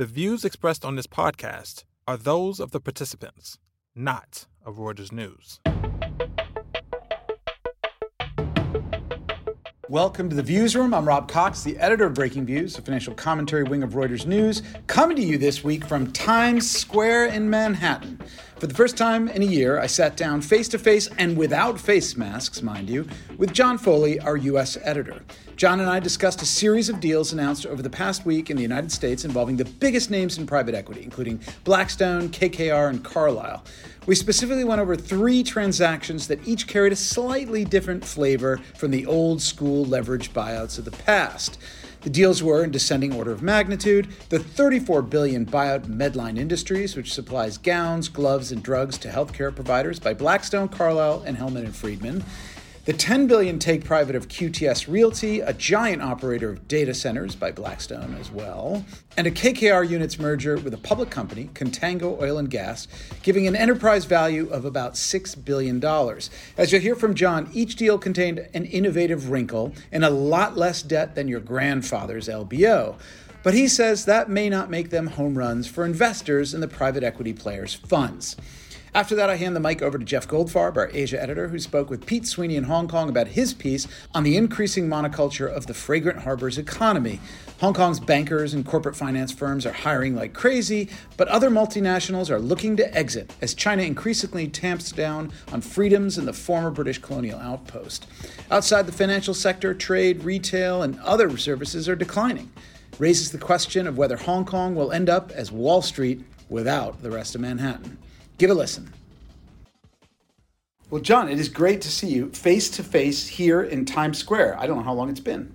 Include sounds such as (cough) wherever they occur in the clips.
The views expressed on this podcast are those of the participants, not of Reuters News. Welcome to the Viewsroom. I'm Rob Cox, the editor of Breakingviews, the financial commentary wing of Reuters News, coming to you this week from Times Square in Manhattan. For the first time in a year, I sat down face to face and without face masks, mind you, with John Foley, our U.S. editor. John and I discussed a series of deals announced over the past week in the United States involving the biggest names in private equity, including Blackstone, KKR, and Carlyle. We specifically went over three transactions that each carried a slightly different flavor from the old school leveraged buyouts of the past. The deals were, in descending order of magnitude, the 34 billion buyout Medline Industries, which supplies gowns, gloves, and drugs to healthcare providers by Blackstone, Carlyle, and Hellman and Friedman. The 10 billion take private of QTS Realty, a giant operator of data centers by Blackstone as well, and a KKR units merger with a public company, Contango Oil and Gas, giving an enterprise value of about $6 billion. As you'll hear from John, each deal contained an innovative wrinkle and a lot less debt than your grandfather's LBO. But he says that may not make them home runs for investors in the private equity players' funds. After that, I hand the mic over to Jeff Goldfarb, our Asia editor, who spoke with Pete Sweeney in Hong Kong about his piece on the increasing monoculture of the fragrant harbors economy. Hong Kong's bankers and corporate finance firms are hiring like crazy, but other multinationals are looking to exit as China increasingly tamps down on freedoms in the former British colonial outpost. Outside the financial sector, trade, retail, and other services are declining. Raises the question of whether Hong Kong will end up as Wall Street without the rest of Manhattan. Give a listen. Well, John, it is great to see you face to face here in Times Square. I don't know how long it's been.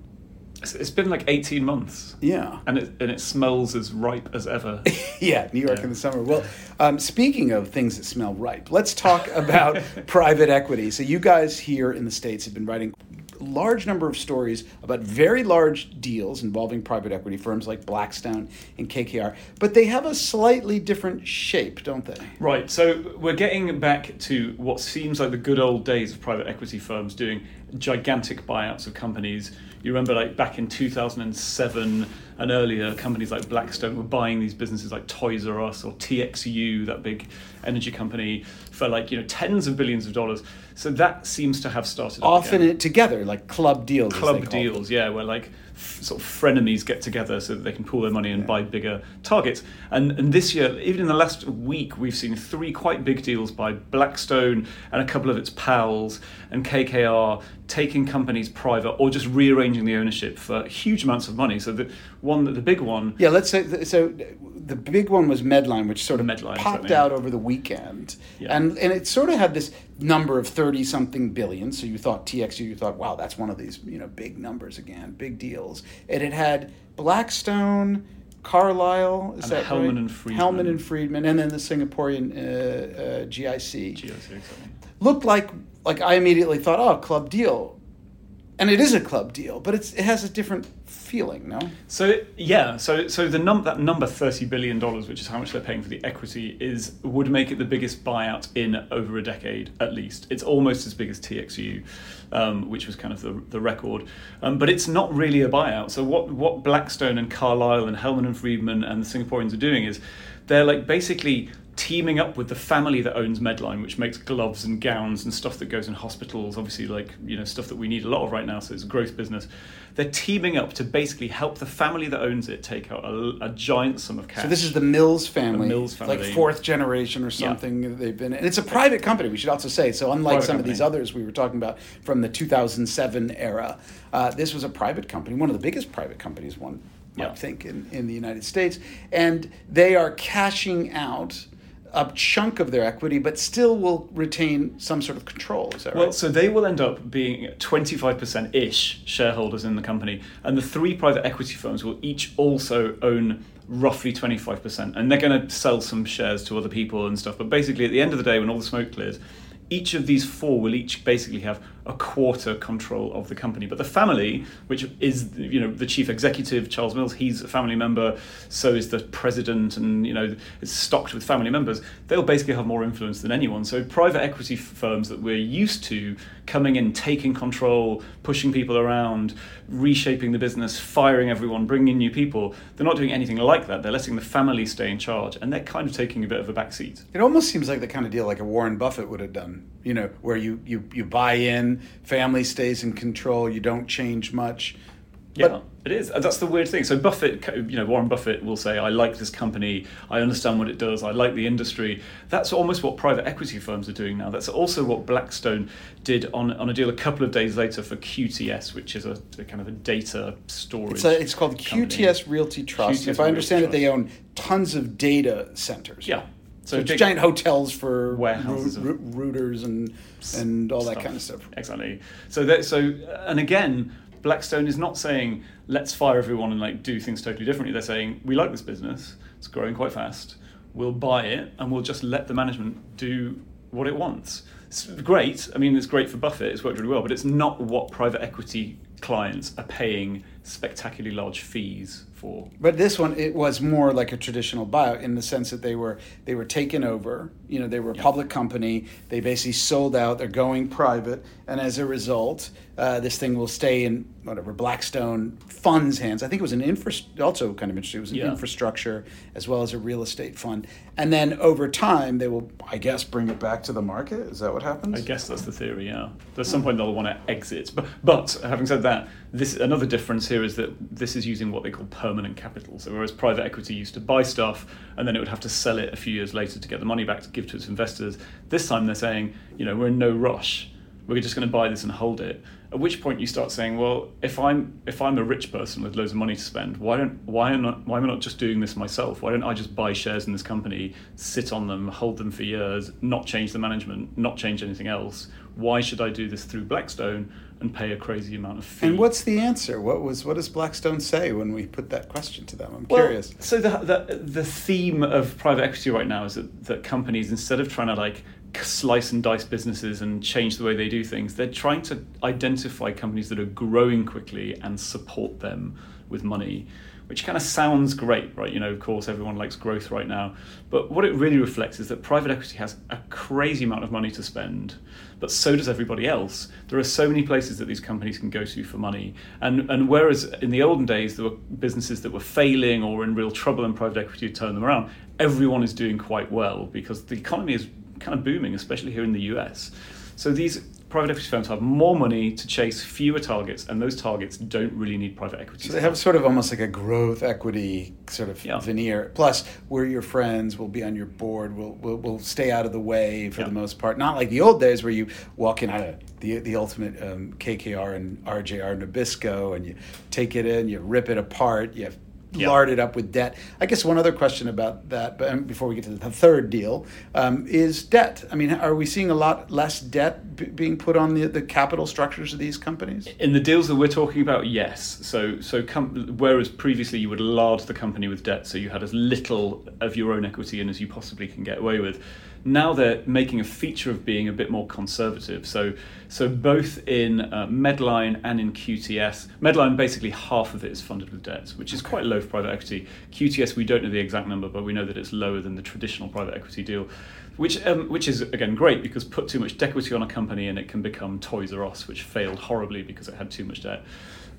It's been like 18 months. Yeah. And it, and it smells as ripe as ever. (laughs) yeah, New York yeah. in the summer. Well, um, speaking of things that smell ripe, let's talk about (laughs) private equity. So, you guys here in the States have been writing large number of stories about very large deals involving private equity firms like Blackstone and KKR, but they have a slightly different shape, don't they? Right. So we're getting back to what seems like the good old days of private equity firms doing gigantic buyouts of companies. You remember, like back in 2007 and earlier, companies like Blackstone were buying these businesses like Toys R Us or TXU, that big energy company, for like you know tens of billions of dollars. So that seems to have started. Often it together, like club deals. Club deals, yeah, where like sort of frenemies get together so that they can pool their money and yeah. buy bigger targets. And and this year, even in the last week, we've seen three quite big deals by Blackstone and a couple of its pals and KKR taking companies private or just rearranging the ownership for huge amounts of money. So the one, the big one. Yeah, let's say so. The big one was Medline, which sort of Medline, popped out over the weekend, yeah. and and it sort of had this number of thirty something billion. So you thought TXU, you thought, wow, that's one of these you know big numbers again, big deals, and it had Blackstone. Carlyle, is and that Hellman right? and Friedman. Hellman and Friedman, and then the Singaporean uh, uh, GIC. GIC, exactly. Looked like like I immediately thought, oh, club deal, and it is a club deal, but it's it has a different feeling, no? So yeah, so so the num that number thirty billion dollars, which is how much they're paying for the equity, is would make it the biggest buyout in over a decade at least. It's almost as big as TXU, um, which was kind of the the record, um, but it's not really a buyout. So what what Blackstone and Carlyle and Hellman and Friedman and the Singaporeans are doing is they're like basically teaming up with the family that owns Medline, which makes gloves and gowns and stuff that goes in hospitals, obviously like you know stuff that we need a lot of right now. So it's a growth business. They're teaming up to basically help the family that owns it take out a, a giant sum of cash. So this is the Mills family, the Mills family, like fourth generation or something. Yeah. They've been, and it's a private company. We should also say. So unlike private some company. of these others we were talking about from the 2007 era, uh, this was a private company, one of the biggest private companies. One yeah. I think, in, in the United States. And they are cashing out a chunk of their equity, but still will retain some sort of control. Is that right? Well, so they will end up being 25% ish shareholders in the company, and the three private equity firms will each also own roughly 25%. And they're going to sell some shares to other people and stuff. But basically, at the end of the day, when all the smoke clears, each of these four will each basically have a quarter control of the company. But the family, which is you know the chief executive Charles Mills, he's a family member. So is the president, and you know it's stocked with family members. They'll basically have more influence than anyone. So private equity firms that we're used to coming in, taking control, pushing people around, reshaping the business, firing everyone, bringing in new people. They're not doing anything like that. They're letting the family stay in charge, and they're kind of taking a bit of a backseat. It almost seems like the kind of deal like a Warren Buffett would have done. You know, where you you you buy in, family stays in control, you don't change much. Yeah, but, it is. That's the weird thing. So Buffett, you know, Warren Buffett will say, "I like this company. I understand what it does. I like the industry." That's almost what private equity firms are doing now. That's also what Blackstone did on, on a deal a couple of days later for QTS, which is a, a kind of a data storage. It's, a, it's called company. QTS Realty Trust. QTS if I understand it, they own tons of data centers. Yeah. So, so giant hotels for warehouses, ro- routers and and all stuff. that kind of stuff. Exactly. So that so and again Blackstone is not saying let's fire everyone and like do things totally differently. They're saying we like this business, it's growing quite fast. We'll buy it and we'll just let the management do what it wants. It's great. I mean, it's great for Buffett. It's worked really well, but it's not what private equity clients are paying spectacularly large fees for. But this one, it was more like a traditional buyout in the sense that they were they were taken over. You know, they were a public company. They basically sold out. They're going private, and as a result, uh, this thing will stay in whatever Blackstone funds hands. I think it was an infra. Also, kind of interesting. It was an yeah. infrastructure as well as a real estate fund. And then over time, they will, I guess, bring it back to the market. Is that what happens? I guess that's the theory. Yeah. There's some point they'll want to exit. But but having said that, this another difference here is that this is using what they call permanent capital. So whereas private equity used to buy stuff and then it would have to sell it a few years later to get the money back to give to its investors, this time they're saying, you know, we're in no rush. We're just going to buy this and hold it. At which point you start saying, well, if I'm if I'm a rich person with loads of money to spend, why don't why am not why am I not just doing this myself? Why don't I just buy shares in this company, sit on them, hold them for years, not change the management, not change anything else? Why should I do this through Blackstone and pay a crazy amount of fee. And what's the answer? What was what does Blackstone say when we put that question to them? I'm well, curious. So the, the the theme of private equity right now is that, that companies instead of trying to like slice and dice businesses and change the way they do things, they're trying to identify companies that are growing quickly and support them with money which kind of sounds great, right? You know, of course, everyone likes growth right now. But what it really reflects is that private equity has a crazy amount of money to spend, but so does everybody else. There are so many places that these companies can go to for money. And, and whereas in the olden days, there were businesses that were failing or in real trouble and private equity would turn them around, everyone is doing quite well because the economy is kind of booming, especially here in the US. So these private equity firms have more money to chase fewer targets, and those targets don't really need private equity. So they have sort of almost like a growth equity sort of yeah. veneer. Plus, we're your friends. We'll be on your board. We'll we'll, we'll stay out of the way for yeah. the most part. Not like the old days where you walk in uh, the the ultimate um, KKR and RJR Nabisco, and you take it in, you rip it apart, you have yep. larded up with debt. I guess one other question about that, but um, before we get to the third deal, um, is debt. I mean, are we seeing a lot less debt b- being put on the, the capital structures of these companies? In the deals that we're talking about, yes. So, so com- whereas previously you would lard the company with debt, so you had as little of your own equity in as you possibly can get away with now they're making a feature of being a bit more conservative. So, so both in uh, Medline and in QTS, Medline basically half of it is funded with debt, which is quite low for private equity. QTS, we don't know the exact number, but we know that it's lower than the traditional private equity deal. Which, um, which is again great because put too much debt equity on a company and it can become Toys R Us, which failed horribly because it had too much debt.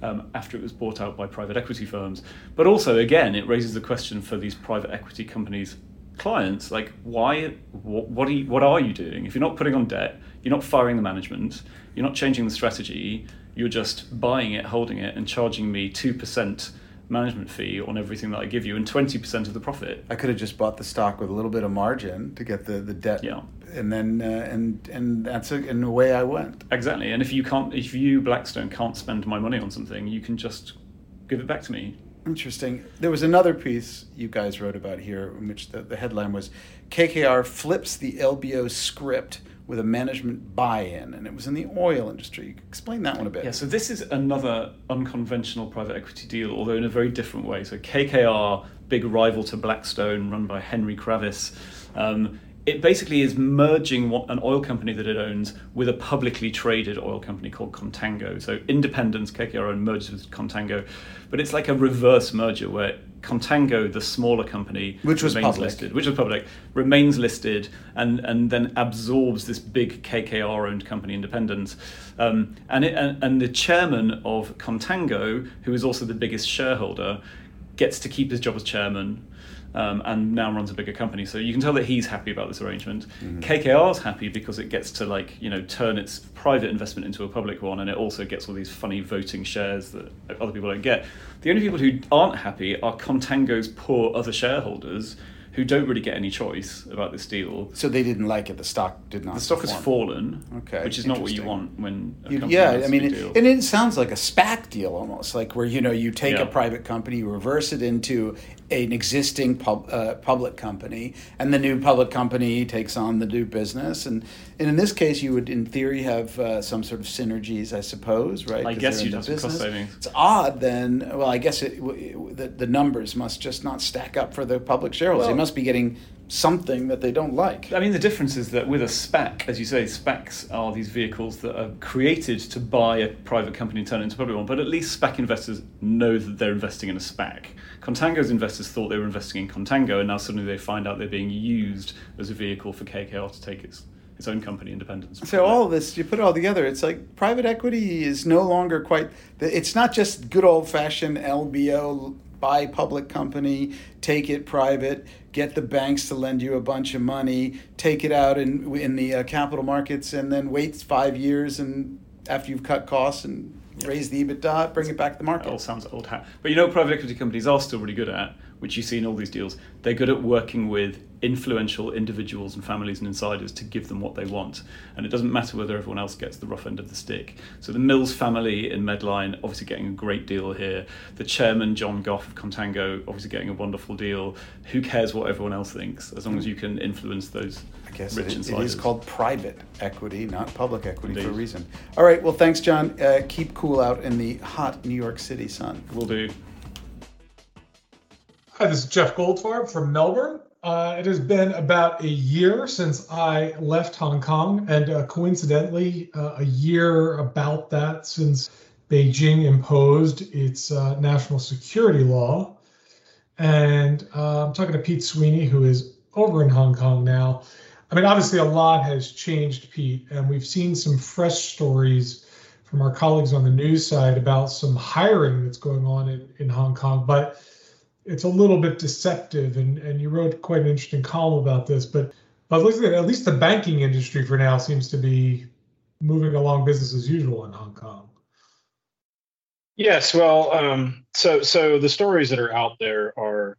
Um, after it was bought out by private equity firms. But also, again, it raises the question for these private equity companies clients like why what, what are you, what are you doing? If you're not putting on debt you're not firing the management you're not changing the strategy you're just buying it holding it and charging me 2% management fee on everything that I give you and 20% of the profit. I could have just bought the stock with a little bit of margin to get the, the debt yeah. and then uh, and and that's a, and away I went. Exactly and if you can't if you Blackstone can't spend my money on something you can just give it back to me Interesting. There was another piece you guys wrote about here, in which the, the headline was KKR flips the LBO script with a management buy-in, and it was in the oil industry. Explain that one a bit. Yeah, so this is another unconventional private equity deal, although in a very different way. So KKR, big rival to Blackstone, run by Henry Kravis, um, it basically is merging what, an oil company that it owns with a publicly traded oil company called Contango. So Independence, KKR merges with Contango, but it's like a reverse merger where Contango, the smaller company, which was remains public. listed, which was public, remains listed, and and then absorbs this big KKR-owned company, Independence, um, and, it, and and the chairman of Contango, who is also the biggest shareholder, gets to keep his job as chairman um, and now runs a bigger company. So you can tell that he's happy about this arrangement. Mm-hmm. KKR's happy because it gets to like you know turn its private investment into a public one, and it also gets all these funny voting shares that other people don't get. The only people who aren't happy are Contango's poor other shareholders who don't really get any choice about this deal. So they didn't like it. The stock did not. The stock perform. has fallen. Okay, which is not what you want when. A company. Yeah, I mean, it, and it sounds like a SPAC deal almost, like where you know you take yeah. a private company, you reverse it into an existing pub, uh, public company, and the new public company takes on the new business. And, and in this case, you would, in theory, have uh, some sort of synergies, I suppose, right? I guess you'd have cost savings. It's odd then. Well, I guess it, the, the numbers must just not stack up for the public shareholders. Well, they must be getting something that they don't like. I mean, the difference is that with a SPAC, as you say, SPACs are these vehicles that are created to buy a private company and turn it into a public one, but at least SPAC investors know that they're investing in a SPAC. Contango's investors thought they were investing in Contango, and now suddenly they find out they're being used as a vehicle for KKR to take its its own company independence. So all of this, you put it all together, it's like private equity is no longer quite. It's not just good old fashioned LBO buy public company, take it private, get the banks to lend you a bunch of money, take it out in in the uh, capital markets, and then wait five years and after you've cut costs and yeah. raise the EBITDA, bring it back to the market. It all sounds old hat. But you know, private equity companies are still really good at, which you see in all these deals. They're good at working with influential individuals and families and insiders to give them what they want. And it doesn't matter whether everyone else gets the rough end of the stick. So the Mills family in Medline obviously getting a great deal here. The chairman, John Goff of Contango, obviously getting a wonderful deal. Who cares what everyone else thinks, as long as you can influence those I guess rich it, insiders. it is called private equity, not public equity Indeed. for a reason. All right, well, thanks, John. Uh, keep cool out in the hot New York City sun. Will do. Hi, this is Jeff Goldfarb from Melbourne. Uh, it has been about a year since I left Hong Kong, and uh, coincidentally, uh, a year about that since Beijing imposed its uh, national security law. And uh, I'm talking to Pete Sweeney, who is over in Hong Kong now. I mean, obviously, a lot has changed, Pete, and we've seen some fresh stories from our colleagues on the news side about some hiring that's going on in, in Hong Kong. But it's a little bit deceptive, and, and you wrote quite an interesting column about this. But but looks at at least the banking industry for now seems to be moving along business as usual in Hong Kong. Yes, well, um, so so the stories that are out there are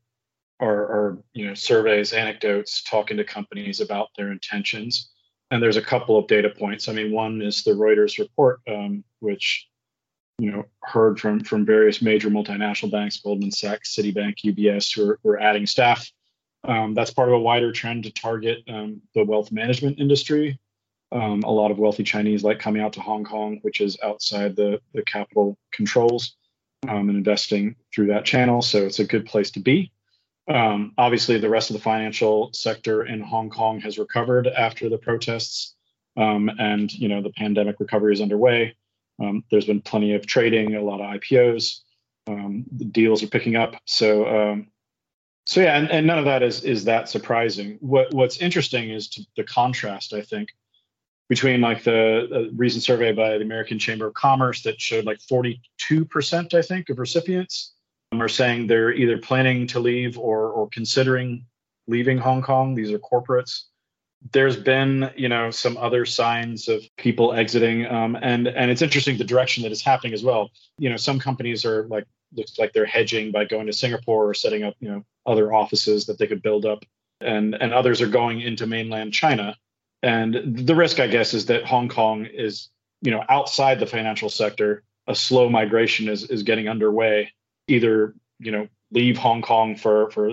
are, are you know surveys, anecdotes, talking to companies about their intentions, and there's a couple of data points. I mean, one is the Reuters report, um, which you know heard from from various major multinational banks, Goldman Sachs, Citibank, UBS, who are, who are adding staff. Um, that's part of a wider trend to target um, the wealth management industry. Um, a lot of wealthy Chinese like coming out to Hong Kong, which is outside the the capital controls, um, and investing through that channel. So it's a good place to be. Um, obviously, the rest of the financial sector in Hong Kong has recovered after the protests, um, and you know the pandemic recovery is underway. Um, there's been plenty of trading, a lot of IPOs. Um, the deals are picking up. So, um, so yeah, and, and none of that is is that surprising. What what's interesting is to, the contrast, I think, between like the, recent survey by the American Chamber of Commerce that showed like 42%, I think, of recipients are saying they're either planning to leave or or considering leaving Hong Kong. These are corporates there's been you know some other signs of people exiting um, and and it's interesting the direction that is happening as well. You know some companies are like looks like they're hedging by going to singapore or setting up you know other offices that they could build up and and others are going into mainland china. And the risk i guess is that hong kong is you know outside the financial sector a slow migration is is getting underway. Either you know leave hong kong for for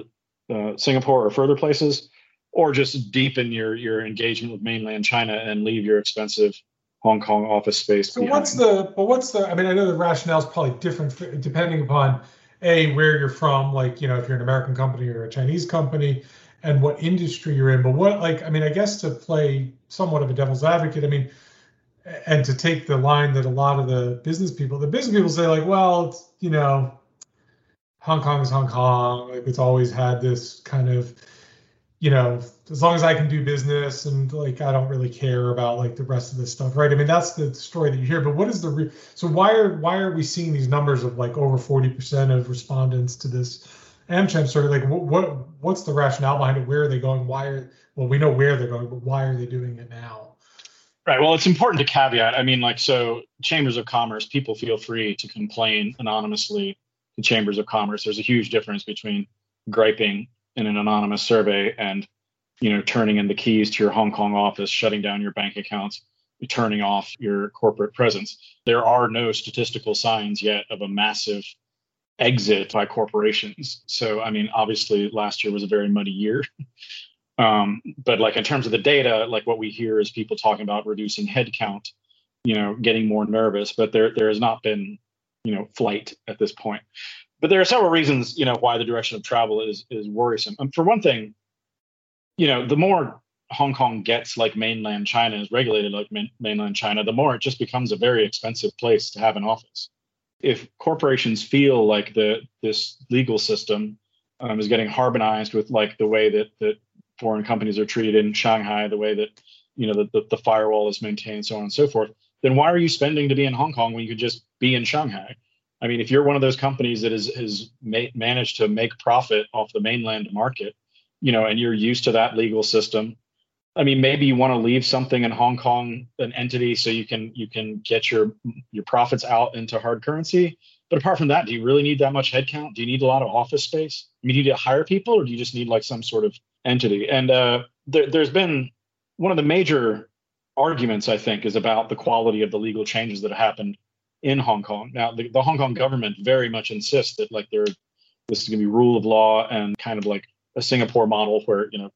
uh, singapore or further places or just deepen your your engagement with mainland China and leave your expensive Hong Kong office space. So behind. what's the but what's the I mean I know the rationale is probably different for, depending upon a where you're from, like you know if you're an American company or a Chinese company, and what industry you're in. But what like I mean, I guess to play somewhat of a devil's advocate, I mean, and to take the line that a lot of the business people, the business people say like, well, it's you know, Hong Kong is Hong Kong. Like it's always had this kind of you know, as long as I can do business and like I don't really care about like the rest of this stuff, right? I mean, that's the story that you hear. But what is the re- so why are why are we seeing these numbers of like over forty percent of respondents to this AmCham survey? Like, what, what what's the rationale behind it? Where are they going? Why are well, we know where they're going, but why are they doing it now? Right. Well, it's important to caveat. I mean, like, so chambers of commerce, people feel free to complain anonymously to chambers of commerce. There's a huge difference between griping in an anonymous survey and you know turning in the keys to your Hong Kong office, shutting down your bank accounts, turning off your corporate presence. There are no statistical signs yet of a massive exit by corporations. So I mean, obviously last year was a very muddy year. (laughs) Um, but like in terms of the data, like what we hear is people talking about reducing headcount, you know, getting more nervous, but there there has not been, you know, flight at this point but there are several reasons, you know, why the direction of travel is is worrisome. Um, for one thing, you know, the more Hong Kong gets like mainland China is regulated like main, mainland China, the more it just becomes a very expensive place to have an office. If corporations feel like the this legal system um, is getting harmonized with like the way that that foreign companies are treated in Shanghai, the way that you know the, the, the firewall is maintained, so on and so forth, then why are you spending to be in Hong Kong when you could just be in Shanghai? I mean, if you're one of those companies that is, has ma- managed to make profit off the mainland market, you know, and you're used to that legal system, I mean, maybe you want to leave something in Hong Kong, an entity, so you can you can get your your profits out into hard currency. But apart from that, do you really need that much headcount? Do you need a lot of office space? I mean, do you need to hire people, or do you just need like some sort of entity? And uh, there, there's been one of the major arguments, I think, is about the quality of the legal changes that have happened in Hong Kong. Now, the, the Hong Kong government very much insists that like there, this is going to be rule of law and kind of like a Singapore model where you know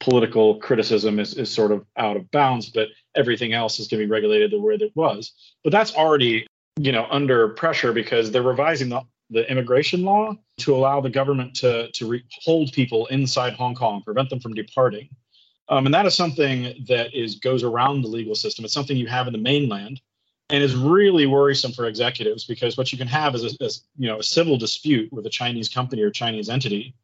political criticism is, is sort of out of bounds, but everything else is going to be regulated the way that it was. But that's already you know under pressure because they're revising the, the immigration law to allow the government to to re- hold people inside Hong Kong, prevent them from departing. Um, and that is something that is goes around the legal system. It's something you have in the mainland, and is really worrisome for executives because what you can have is a, you know a civil dispute with a Chinese company or Chinese entity,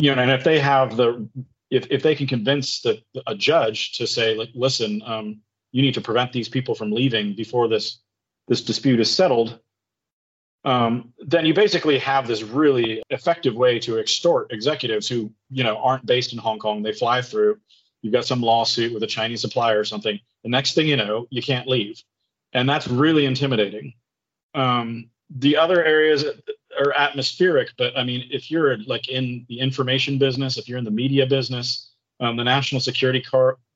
you know, and if they have the if if they can convince the a judge to say like listen, um, you need to prevent these people from leaving before this this dispute is settled, um, then you basically have this really effective way to extort executives who you know aren't based in Hong Kong. They fly through. You've got some lawsuit with a Chinese supplier or something. The next thing you know, you can't leave and that's really intimidating. Um, the other areas are atmospheric, but I mean, if you're like in the information business, if you're in the media business, um, the national security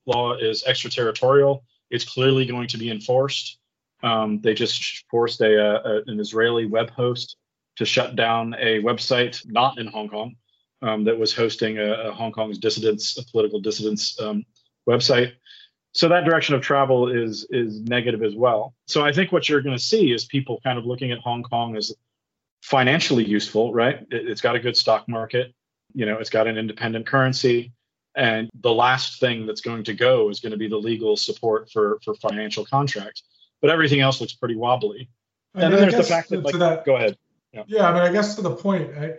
law is extraterritorial. It's clearly going to be enforced. Um, they just forced a, a, an Israeli web host to shut down a website not in Hong Kong um, that was hosting a, a, Hong Kong's dissidents, a political dissidents um, website so that direction of travel is is negative as well. So I think what you're going to see is people kind of looking at Hong Kong as financially useful, right? It, has got a good stock market, you know, it's got an independent currency, and the last thing that's going to go is going to be the legal support for for financial contracts. But everything else looks pretty wobbly. I and then there's the fact that, like, that, go ahead. Yeah. yeah, I mean, I guess to the point, I,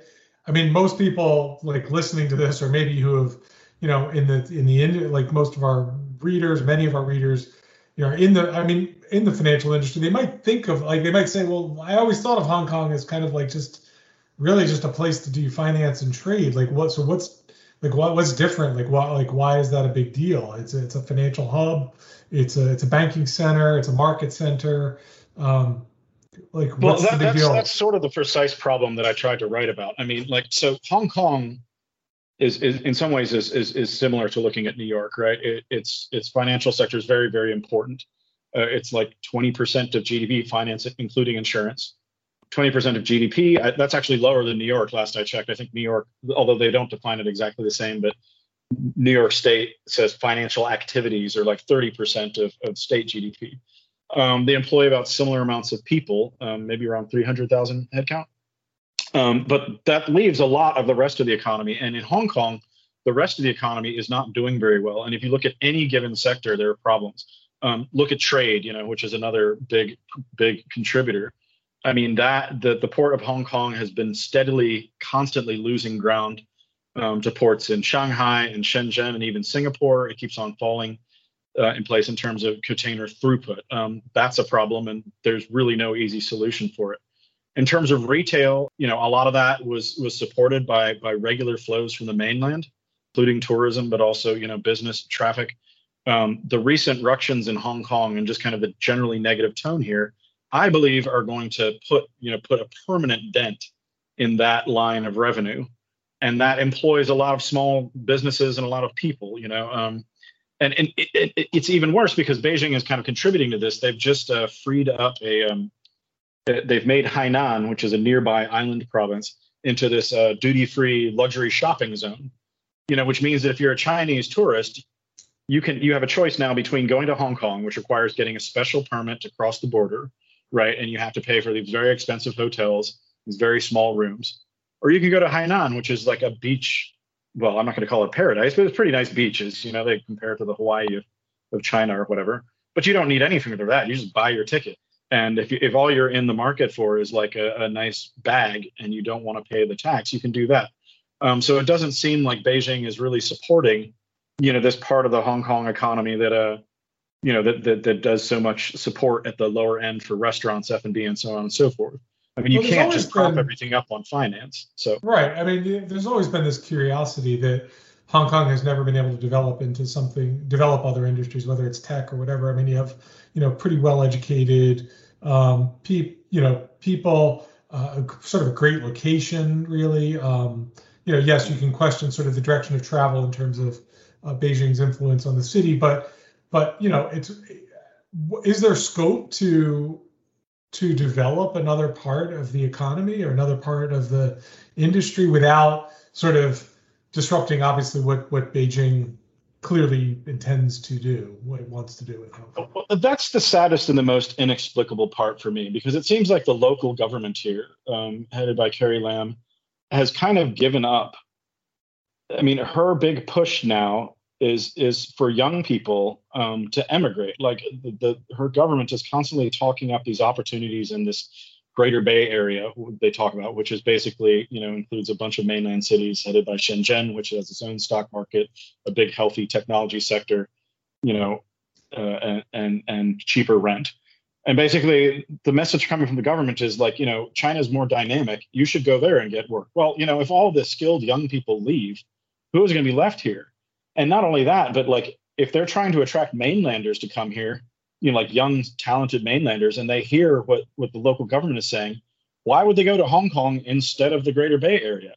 I mean, most people like listening to this, or maybe who have, you know, in the in the end, like most of our readers, many of our readers, you know, in the, I mean, in the financial industry, they might think of like they might say, well, I always thought of Hong Kong as kind of like just really just a place to do finance and trade. Like what? So what's like what what's different? Like why like why is that a big deal? It's a, it's a financial hub. It's a it's a banking center. It's a market center. Um, like well, that, that's, deal? that's sort of the precise problem that I tried to write about. I mean, like so Hong Kong is, is in some ways is, is, is similar to looking at New York, right? It, it's its financial sector is very very important. Uh, it's like 20% of GDP finance, including insurance. 20% of GDP. I, that's actually lower than New York. Last I checked, I think New York, although they don't define it exactly the same, but New York State says financial activities are like 30% of, of state GDP. Um, they employ about similar amounts of people, um, maybe around 300,000 headcount. Um, but that leaves a lot of the rest of the economy. And in Hong Kong, the rest of the economy is not doing very well. And if you look at any given sector, there are problems. Um, look at trade, you know, which is another big, big contributor. I mean that the the port of Hong Kong has been steadily, constantly losing ground um, to ports in Shanghai and Shenzhen and even Singapore. It keeps on falling uh, in place in terms of container throughput. Um, that's a problem, and there's really no easy solution for it. In terms of retail, you know, a lot of that was was supported by by regular flows from the mainland, including tourism, but also you know business traffic. Um, the recent ructions in Hong Kong and just kind of the generally negative tone here, I believe, are going to put you know put a permanent dent in that line of revenue, and that employs a lot of small businesses and a lot of people. You know, um, and and it, it, it's even worse because Beijing is kind of contributing to this. They've just uh, freed up a um, they've made Hainan, which is a nearby island province, into this uh, duty-free luxury shopping zone. You know, which means that if you're a Chinese tourist, you can you have a choice now between going to Hong Kong, which requires getting a special permit to cross the border, right, and you have to pay for these very expensive hotels, these very small rooms, or you can go to Hainan, which is like a beach well, I'm not going to call it paradise, but it's pretty nice beaches. You know, they compare it to the Hawaii of, of China or whatever. But you don't need anything for that. You just buy your ticket. And if, you, if all you're in the market for is like a, a nice bag and you don't want to pay the tax, you can do that. Um, so it doesn't seem like Beijing is really supporting, you know, this part of the Hong Kong economy that, uh, you know, that, that, that does so much support at the lower end for restaurants, F&B, and so on and so forth. I mean, you well, can't just prop everything up on finance. So right. I mean, there's always been this curiosity that Hong Kong has never been able to develop into something, develop other industries, whether it's tech or whatever. I mean, you have, you know, pretty well-educated, um, pe- you know, people, uh, sort of a great location, really. Um, you know, yes, you can question sort of the direction of travel in terms of uh, Beijing's influence on the city, but, but you know, it's is there scope to to develop another part of the economy or another part of the industry without sort of disrupting obviously what what Beijing clearly intends to do, what it wants to do with. Well, that's the saddest and the most inexplicable part for me because it seems like the local government here, um, headed by Carrie Lam, has kind of given up. I mean, her big push now is is for young people um, to emigrate. Like the, the, her government is constantly talking up these opportunities and this Greater Bay Area they talk about, which is basically you know includes a bunch of mainland cities headed by Shenzhen, which has its own stock market, a big healthy technology sector, you know, uh, and, and and cheaper rent. And basically, the message coming from the government is like, you know, China's more dynamic. You should go there and get work. Well, you know, if all the skilled young people leave, who is going to be left here? and not only that, but like if they're trying to attract mainlanders to come here, you know, like young, talented mainlanders, and they hear what what the local government is saying, why would they go to Hong Kong instead of the Greater Bay Area?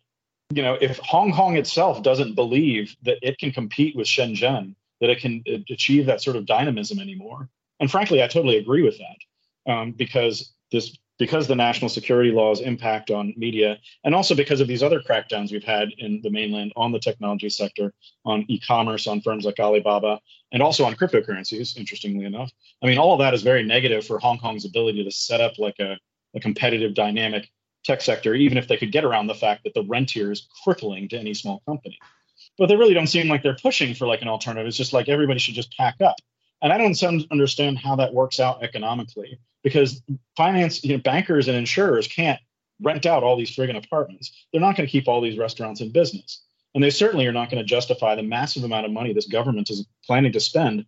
You know, if Hong Kong itself doesn't believe that it can compete with Shenzhen, that it can achieve that sort of dynamism anymore, and frankly, I totally agree with that, um, because this because the national security laws impact on media, and also because of these other crackdowns we've had in the mainland on the technology sector, on e-commerce, on firms like Alibaba, and also on cryptocurrencies. Interestingly enough, I mean, all of that is very negative for Hong Kong's ability to set up like a, a competitive, dynamic tech sector, even if they could get around the fact that the rent here is crippling to any small company. But they really don't seem like they're pushing for like an alternative. It's just like everybody should just pack up. And I don't understand how that works out economically because finance, you know, bankers and insurers can't rent out all these friggin' apartments. They're not going to keep all these restaurants in business. And they certainly are not going to justify the massive amount of money this government is planning to spend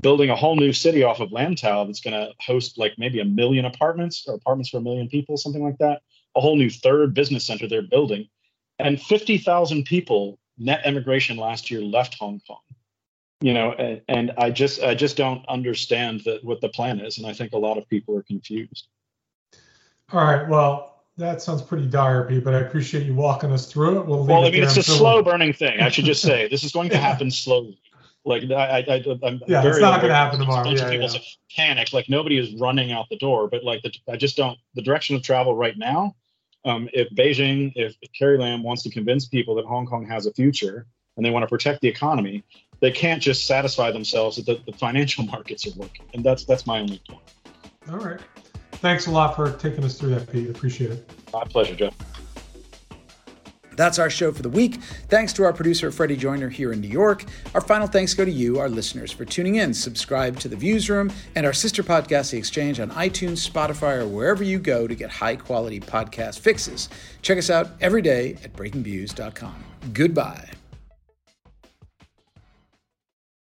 building a whole new city off of Lantau that's going to host like maybe a million apartments or apartments for a million people, something like that. A whole new third business center they're building. And 50,000 people net immigration last year left Hong Kong you know and, i just i just don't understand that what the plan is and i think a lot of people are confused. All right well that sounds pretty dire pete but i appreciate you walking us through it. We'll, well i mean it's a slow burning thing i should just say. (laughs) This is going to happen slowly. Like i, I i'm yeah it's not going to happen tomorrow. Yeah, people yeah. panic like nobody is running out the door but like the, i just don't the direction of travel right now um, if beijing if carrie lam wants to convince people that hong kong has a future and they want to protect the economy they can't just satisfy themselves that the, the financial (laughs) markets are working. And that's that's my only point. All right. Thanks a lot for taking us through that, Pete. Appreciate it. My pleasure, Jeff. That's our show for the week. Thanks to our producer, Freddie Joyner, here in New York. Our final thanks go to you, our listeners, for tuning in. Subscribe to The Viewsroom and our sister podcast, The Exchange, on iTunes, Spotify, or wherever you go to get high quality podcast fixes. Check us out every day at breakingviews.com. Goodbye.